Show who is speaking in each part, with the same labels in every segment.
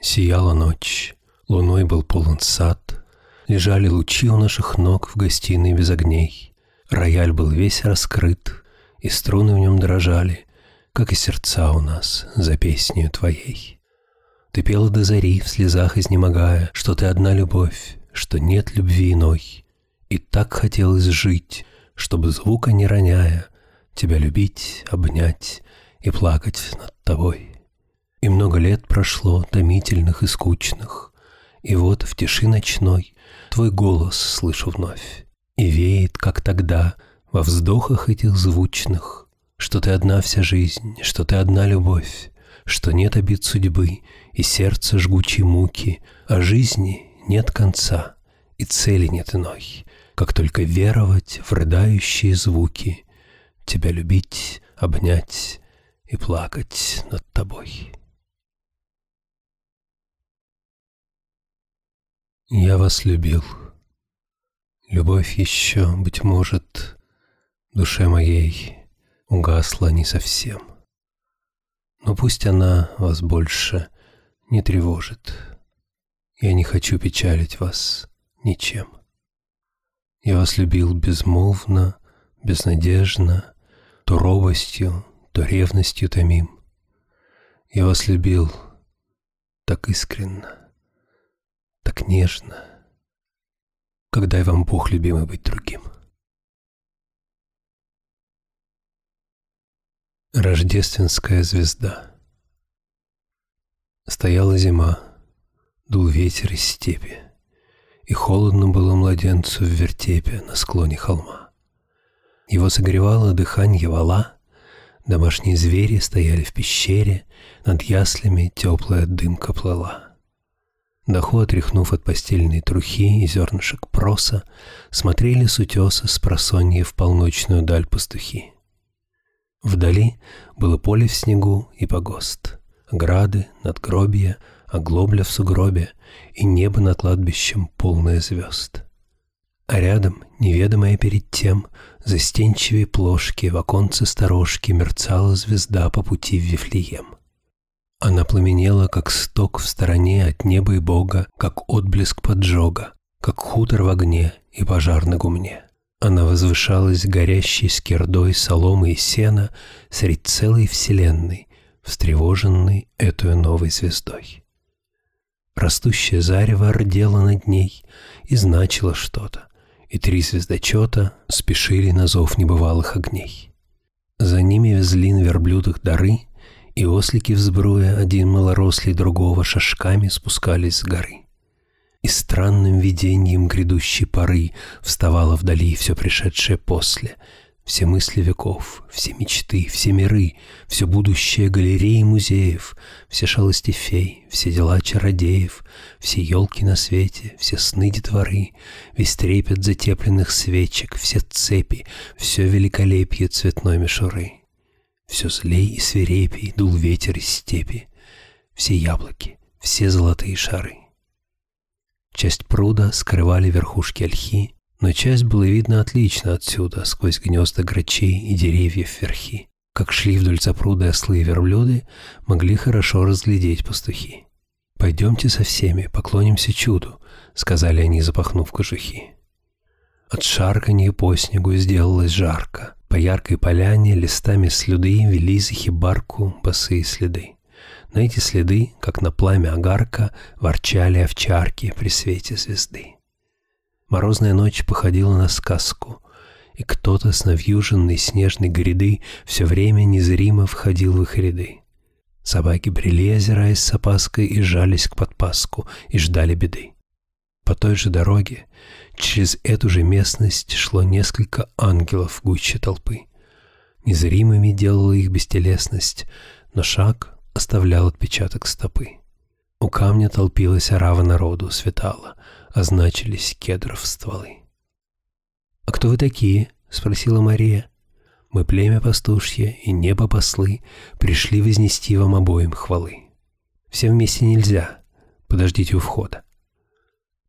Speaker 1: Сияла ночь, луной был полон сад, Лежали лучи у наших ног в гостиной без огней. Рояль был весь раскрыт, и струны в нем дрожали, Как и сердца у нас за песнею твоей. Ты пела до зари, в слезах изнемогая, Что ты одна любовь, что нет любви иной. И так хотелось жить, чтобы звука не роняя, Тебя любить, обнять и плакать над тобой. И много лет прошло, томительных и скучных, И вот в тиши ночной Твой голос слышу вновь, И веет, как тогда, во вздохах этих звучных, Что ты одна вся жизнь, что ты одна любовь, Что нет обид судьбы и сердца жгучей муки, А жизни нет конца и цели нет иной, Как только веровать в рыдающие звуки, Тебя любить, обнять и плакать над тобой. Я вас любил. Любовь еще, быть может, душе моей угасла не совсем. Но пусть она вас больше не тревожит. Я не хочу печалить вас ничем. Я вас любил безмолвно, безнадежно, то робостью, то ревностью томим. Я вас любил так искренно так нежно. Когда и вам Бог, любимый, быть другим. Рождественская звезда Стояла зима, дул ветер из степи, И холодно было младенцу в вертепе на склоне холма. Его согревало дыхание вала, Домашние звери стояли в пещере, Над яслями теплая дымка плыла. Даху, отряхнув от постельной трухи и зернышек проса, смотрели с утеса с просонья в полночную даль пастухи. Вдали было поле в снегу и погост, ограды, надгробья, оглобля в сугробе и небо над кладбищем полное звезд. А рядом, неведомая перед тем, застенчивые плошки в оконце сторожки мерцала звезда по пути в Вифлеем. Она пламенела, как сток в стороне от неба и Бога, как отблеск поджога, как хутор в огне и пожар на гумне. Она возвышалась горящей скирдой соломы и сена средь целой вселенной, встревоженной этой новой звездой. Растущее зарево рдело над ней и значило что-то, и три звездочета спешили на зов небывалых огней. За ними везли на верблюдах дары — и ослики взбруя, один малорослый другого, шажками спускались с горы. И странным видением грядущей поры вставало вдали все пришедшее после, все мысли веков, все мечты, все миры, все будущее галереи музеев, все шалости фей, все дела чародеев, все елки на свете, все сны детворы, весь трепет затепленных свечек, все цепи, все великолепие цветной мишуры. Все злей и свирепей дул ветер из степи, Все яблоки, все золотые шары. Часть пруда скрывали верхушки ольхи, но часть было видно отлично отсюда, сквозь гнезда грачей и деревьев верхи. Как шли вдоль запруда ослы и верблюды, могли хорошо разглядеть пастухи. «Пойдемте со всеми, поклонимся чуду», — сказали они, запахнув кожухи. От шарканья по снегу сделалось жарко. По яркой поляне листами слюды вели за хибарку босые следы. На эти следы, как на пламя огарка, ворчали овчарки при свете звезды. Морозная ночь походила на сказку, и кто-то с навьюженной снежной гряды все время незримо входил в их ряды. Собаки брели, озираясь с опаской, и жались к подпаску, и ждали беды. По той же дороге через эту же местность шло несколько ангелов гуще толпы. Незримыми делала их бестелесность, но шаг оставлял отпечаток стопы. У камня толпилась орава народу, светала, означились кедров стволы. «А кто вы такие?» — спросила Мария. «Мы племя пастушье и небо послы, пришли вознести вам обоим хвалы. Всем вместе нельзя, подождите у входа.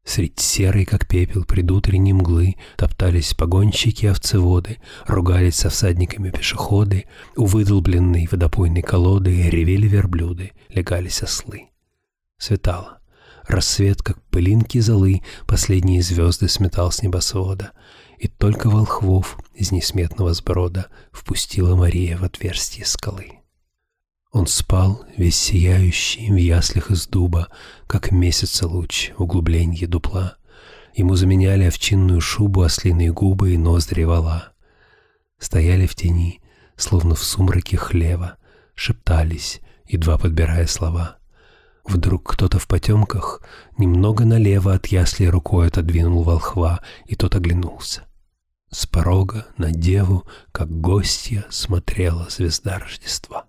Speaker 1: Средь серой, как пепел, предутренней мглы Топтались погонщики овцеводы, Ругались со всадниками пешеходы, У выдолбленной водопойной колоды Ревели верблюды, легались ослы. Светало. Рассвет, как пылинки золы, последние звезды сметал с небосвода, и только волхвов из несметного сброда впустила Мария в отверстие скалы. Он спал, весь сияющий, в яслях из дуба, как месяца луч в углублении дупла. Ему заменяли овчинную шубу, ослиные губы и ноздри вала. Стояли в тени, словно в сумраке хлева, шептались, едва подбирая слова. Вдруг кто-то в потемках немного налево от ясли рукой отодвинул волхва, и тот оглянулся. С порога на деву, как гостья, смотрела звезда Рождества.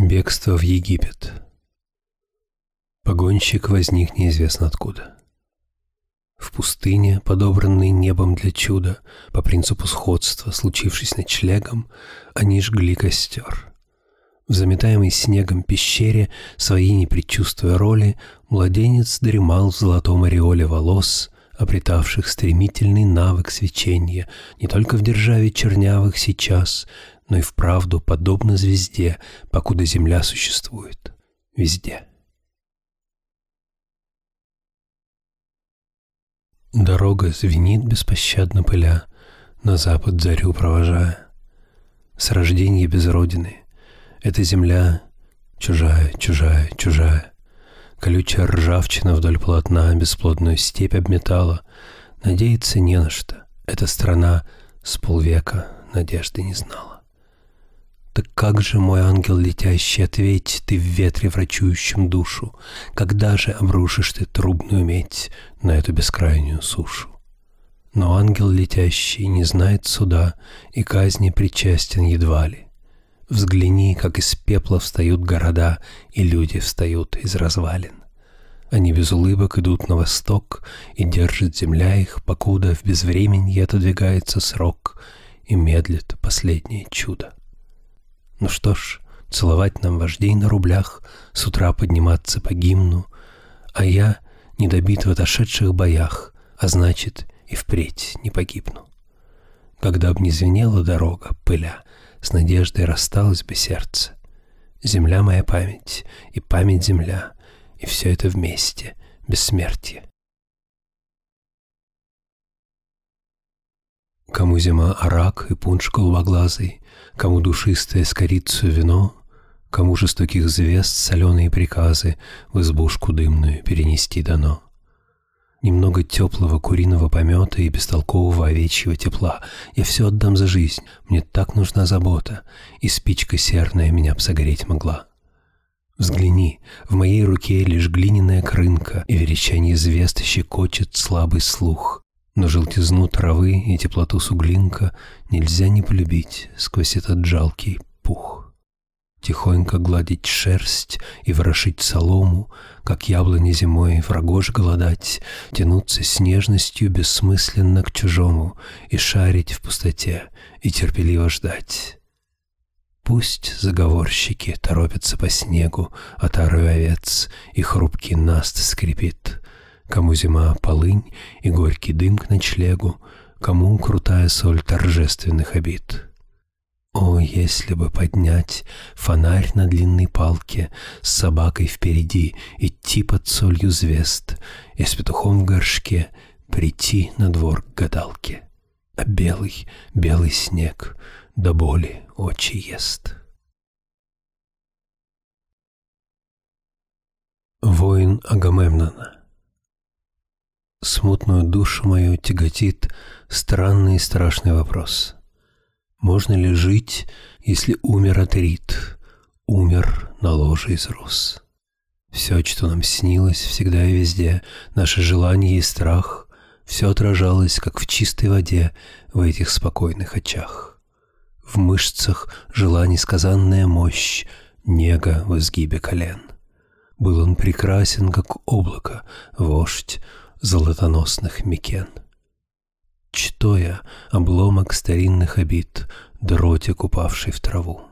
Speaker 1: Бегство в Египет Погонщик возник неизвестно откуда. В пустыне, подобранной небом для чуда, по принципу сходства, случившись ночлегом, они жгли костер. В заметаемой снегом пещере, свои не предчувствуя роли, младенец дремал в золотом ореоле волос, обретавших стремительный навык свечения не только в державе чернявых сейчас, но и вправду подобно звезде, покуда земля существует. Везде. Дорога звенит беспощадно пыля, на запад зарю провожая. С рождения без родины — эта земля чужая, чужая, чужая. Колючая ржавчина вдоль полотна бесплодную степь обметала. Надеяться не на что. Эта страна с полвека надежды не знала. Так как же, мой ангел летящий, ответь ты в ветре врачующем душу, Когда же обрушишь ты трубную медь на эту бескрайнюю сушу? Но ангел летящий не знает суда и казни причастен едва ли. Взгляни, как из пепла встают города, и люди встают из развалин. Они без улыбок идут на восток, и держит земля их, покуда в безвременье отодвигается срок, и медлит последнее чудо. Ну что ж, целовать нам вождей на рублях, с утра подниматься по гимну, а я не добит в отошедших боях, а значит, и впредь не погибну. Когда б не звенела дорога, пыля, с надеждой рассталось бы сердце. Земля моя память, и память земля, и все это вместе, бессмертие. Кому зима арак и пунш голубоглазый, Кому душистое с корицей вино, Кому жестоких звезд соленые приказы В избушку дымную перенести дано. Немного теплого куриного помета и бестолкового овечьего тепла. Я все отдам за жизнь, мне так нужна забота, и спичка серная меня б согреть могла. Взгляни, в моей руке лишь глиняная крынка, и верещание звезд щекочет слабый слух. Но желтизну травы и теплоту суглинка нельзя не полюбить сквозь этот жалкий пух. Тихонько гладить шерсть и ворошить солому, Как яблони зимой в рогож голодать, Тянуться с нежностью бессмысленно к чужому И шарить в пустоте, и терпеливо ждать. Пусть заговорщики торопятся по снегу, Отарою овец, и хрупкий наст скрипит, Кому зима полынь и горький дым к ночлегу, Кому крутая соль торжественных обид. О, если бы поднять фонарь на длинной палке С собакой впереди, идти под солью звезд И с петухом в горшке прийти на двор к гадалке. А белый, белый снег до боли очи ест. Воин Агамемнона Смутную душу мою тяготит странный и страшный вопрос — можно ли жить, если умер Атрит, умер на ложе из роз? Все, что нам снилось всегда и везде, наше желание и страх, все отражалось, как в чистой воде, в этих спокойных очах. В мышцах жила несказанная мощь, нега в изгибе колен. Был он прекрасен, как облако, вождь золотоносных Микен. Чтоя обломок старинных обид, дротик, упавший в траву.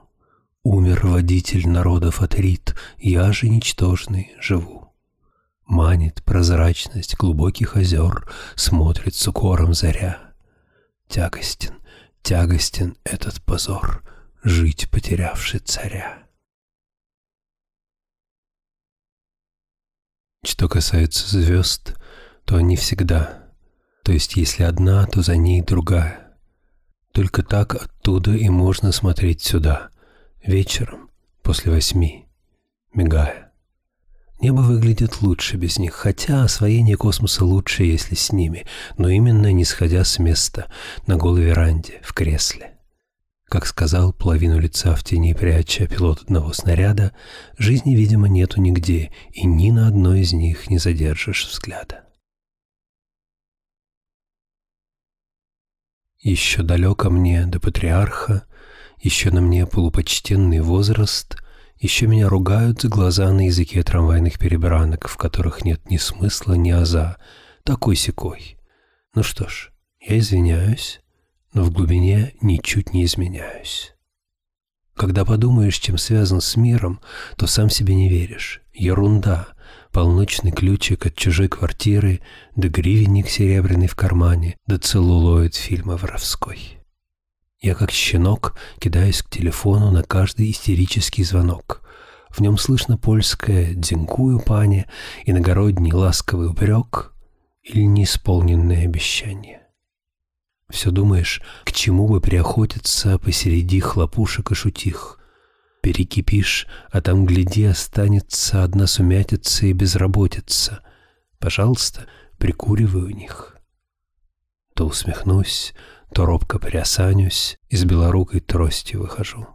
Speaker 1: Умер водитель народов Атрит, я же ничтожный живу. Манит прозрачность глубоких озер, смотрит с укором заря. Тягостен, тягостен этот позор, жить потерявший царя. Что касается звезд, то они всегда. То есть если одна, то за ней другая. Только так оттуда и можно смотреть сюда, вечером, после восьми, мигая. Небо выглядит лучше без них, хотя освоение космоса лучше, если с ними, но именно не сходя с места, на голой веранде, в кресле. Как сказал, половину лица в тени пряча пилот одного снаряда, жизни, видимо, нету нигде, и ни на одной из них не задержишь взгляда. Еще далеко мне до патриарха, еще на мне полупочтенный возраст, еще меня ругают за глаза на языке трамвайных перебранок, в которых нет ни смысла, ни аза, такой-сякой. Ну что ж, я извиняюсь, но в глубине ничуть не изменяюсь. Когда подумаешь, чем связан с миром, то сам себе не веришь. Ерунда. Полночный ключик от чужой квартиры, да гривенник серебряный в кармане, да целлулоид фильма воровской. Я как щенок кидаюсь к телефону на каждый истерический звонок. В нем слышно польское «дзинкую, пане» иногородний ласковый упрек или неисполненное обещание. Все думаешь, к чему бы приохотиться посреди хлопушек и шутих. Перекипишь, а там, гляди, останется одна сумятица и безработица. Пожалуйста, прикуривай у них. То усмехнусь, то робко приосанюсь и с белорукой тростью выхожу.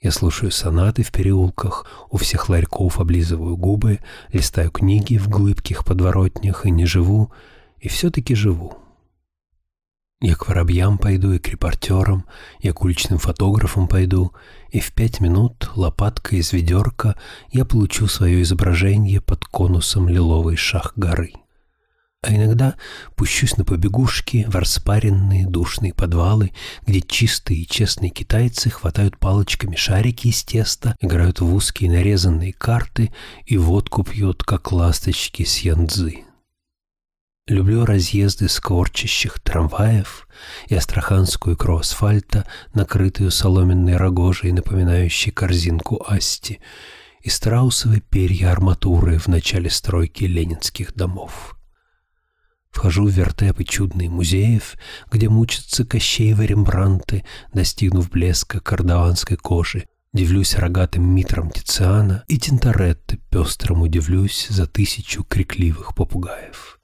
Speaker 1: Я слушаю сонаты в переулках, у всех ларьков облизываю губы, листаю книги в глыбких подворотнях и не живу, и все-таки живу. Я к воробьям пойду и к репортерам, я к уличным фотографам пойду, и в пять минут лопаткой из ведерка я получу свое изображение под конусом лиловой шах горы. А иногда пущусь на побегушки в распаренные душные подвалы, где чистые и честные китайцы хватают палочками шарики из теста, играют в узкие нарезанные карты и водку пьют, как ласточки с янцзы. Люблю разъезды скворчащих трамваев и астраханскую икру асфальта, накрытую соломенной рогожей, напоминающей корзинку асти, и страусовые перья арматуры в начале стройки ленинских домов. Вхожу в вертепы чудные музеев, где мучатся Кощеевы Рембранты, достигнув блеска кардаванской кожи, Дивлюсь рогатым митрам Тициана и Тинторетто пестрому дивлюсь за тысячу крикливых попугаев.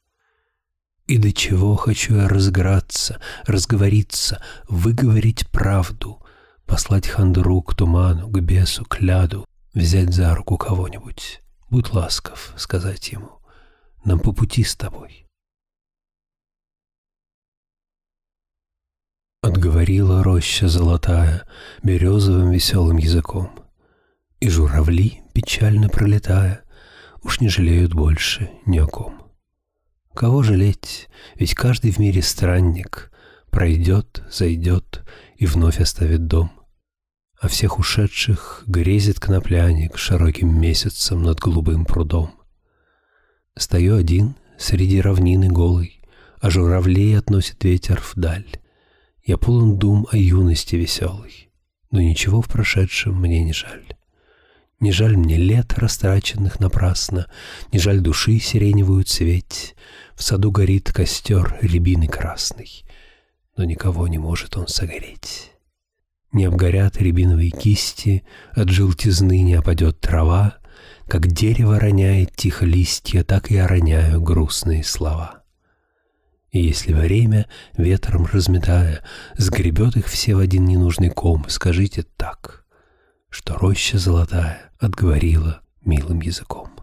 Speaker 1: И до чего хочу я разграться, разговориться, выговорить правду, послать хандру к туману, к бесу, к ляду, взять за руку кого-нибудь. Будь ласков, сказать ему, нам по пути с тобой. Отговорила роща золотая березовым веселым языком, И журавли, печально пролетая, уж не жалеют больше ни о ком. Кого жалеть, ведь каждый в мире странник Пройдет, зайдет и вновь оставит дом. А всех ушедших грезит конопляник Широким месяцем над голубым прудом. Стою один среди равнины голой, А журавлей относит ветер вдаль. Я полон дум о юности веселой, Но ничего в прошедшем мне не жаль. Не жаль мне лет, растраченных напрасно, Не жаль души сиреневую цветь, В саду горит костер рябины красный, Но никого не может он согреть. Не обгорят рябиновые кисти, От желтизны не опадет трава, Как дерево роняет тихо листья, Так я роняю грустные слова. И если время, ветром разметая, Сгребет их все в один ненужный ком, Скажите так — что роща золотая отговорила милым языком.